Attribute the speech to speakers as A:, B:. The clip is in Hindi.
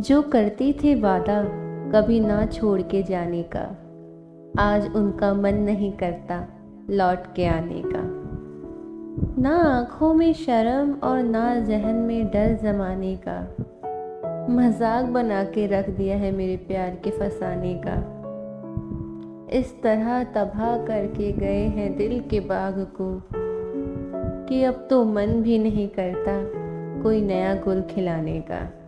A: जो करते थे वादा कभी ना छोड़ के जाने का। आज उनका मन नहीं करता लौट के आने का। ना आँखों में शर्म और ना जहन में डर जमाने का। मज़ाक बना के रख दिया है मेरे प्यार के फसाने का। इस तरह तबाह करके गए हैं दिल के बाग को कि अब तो मन भी नहीं करता कोई नया गुल खिलाने का।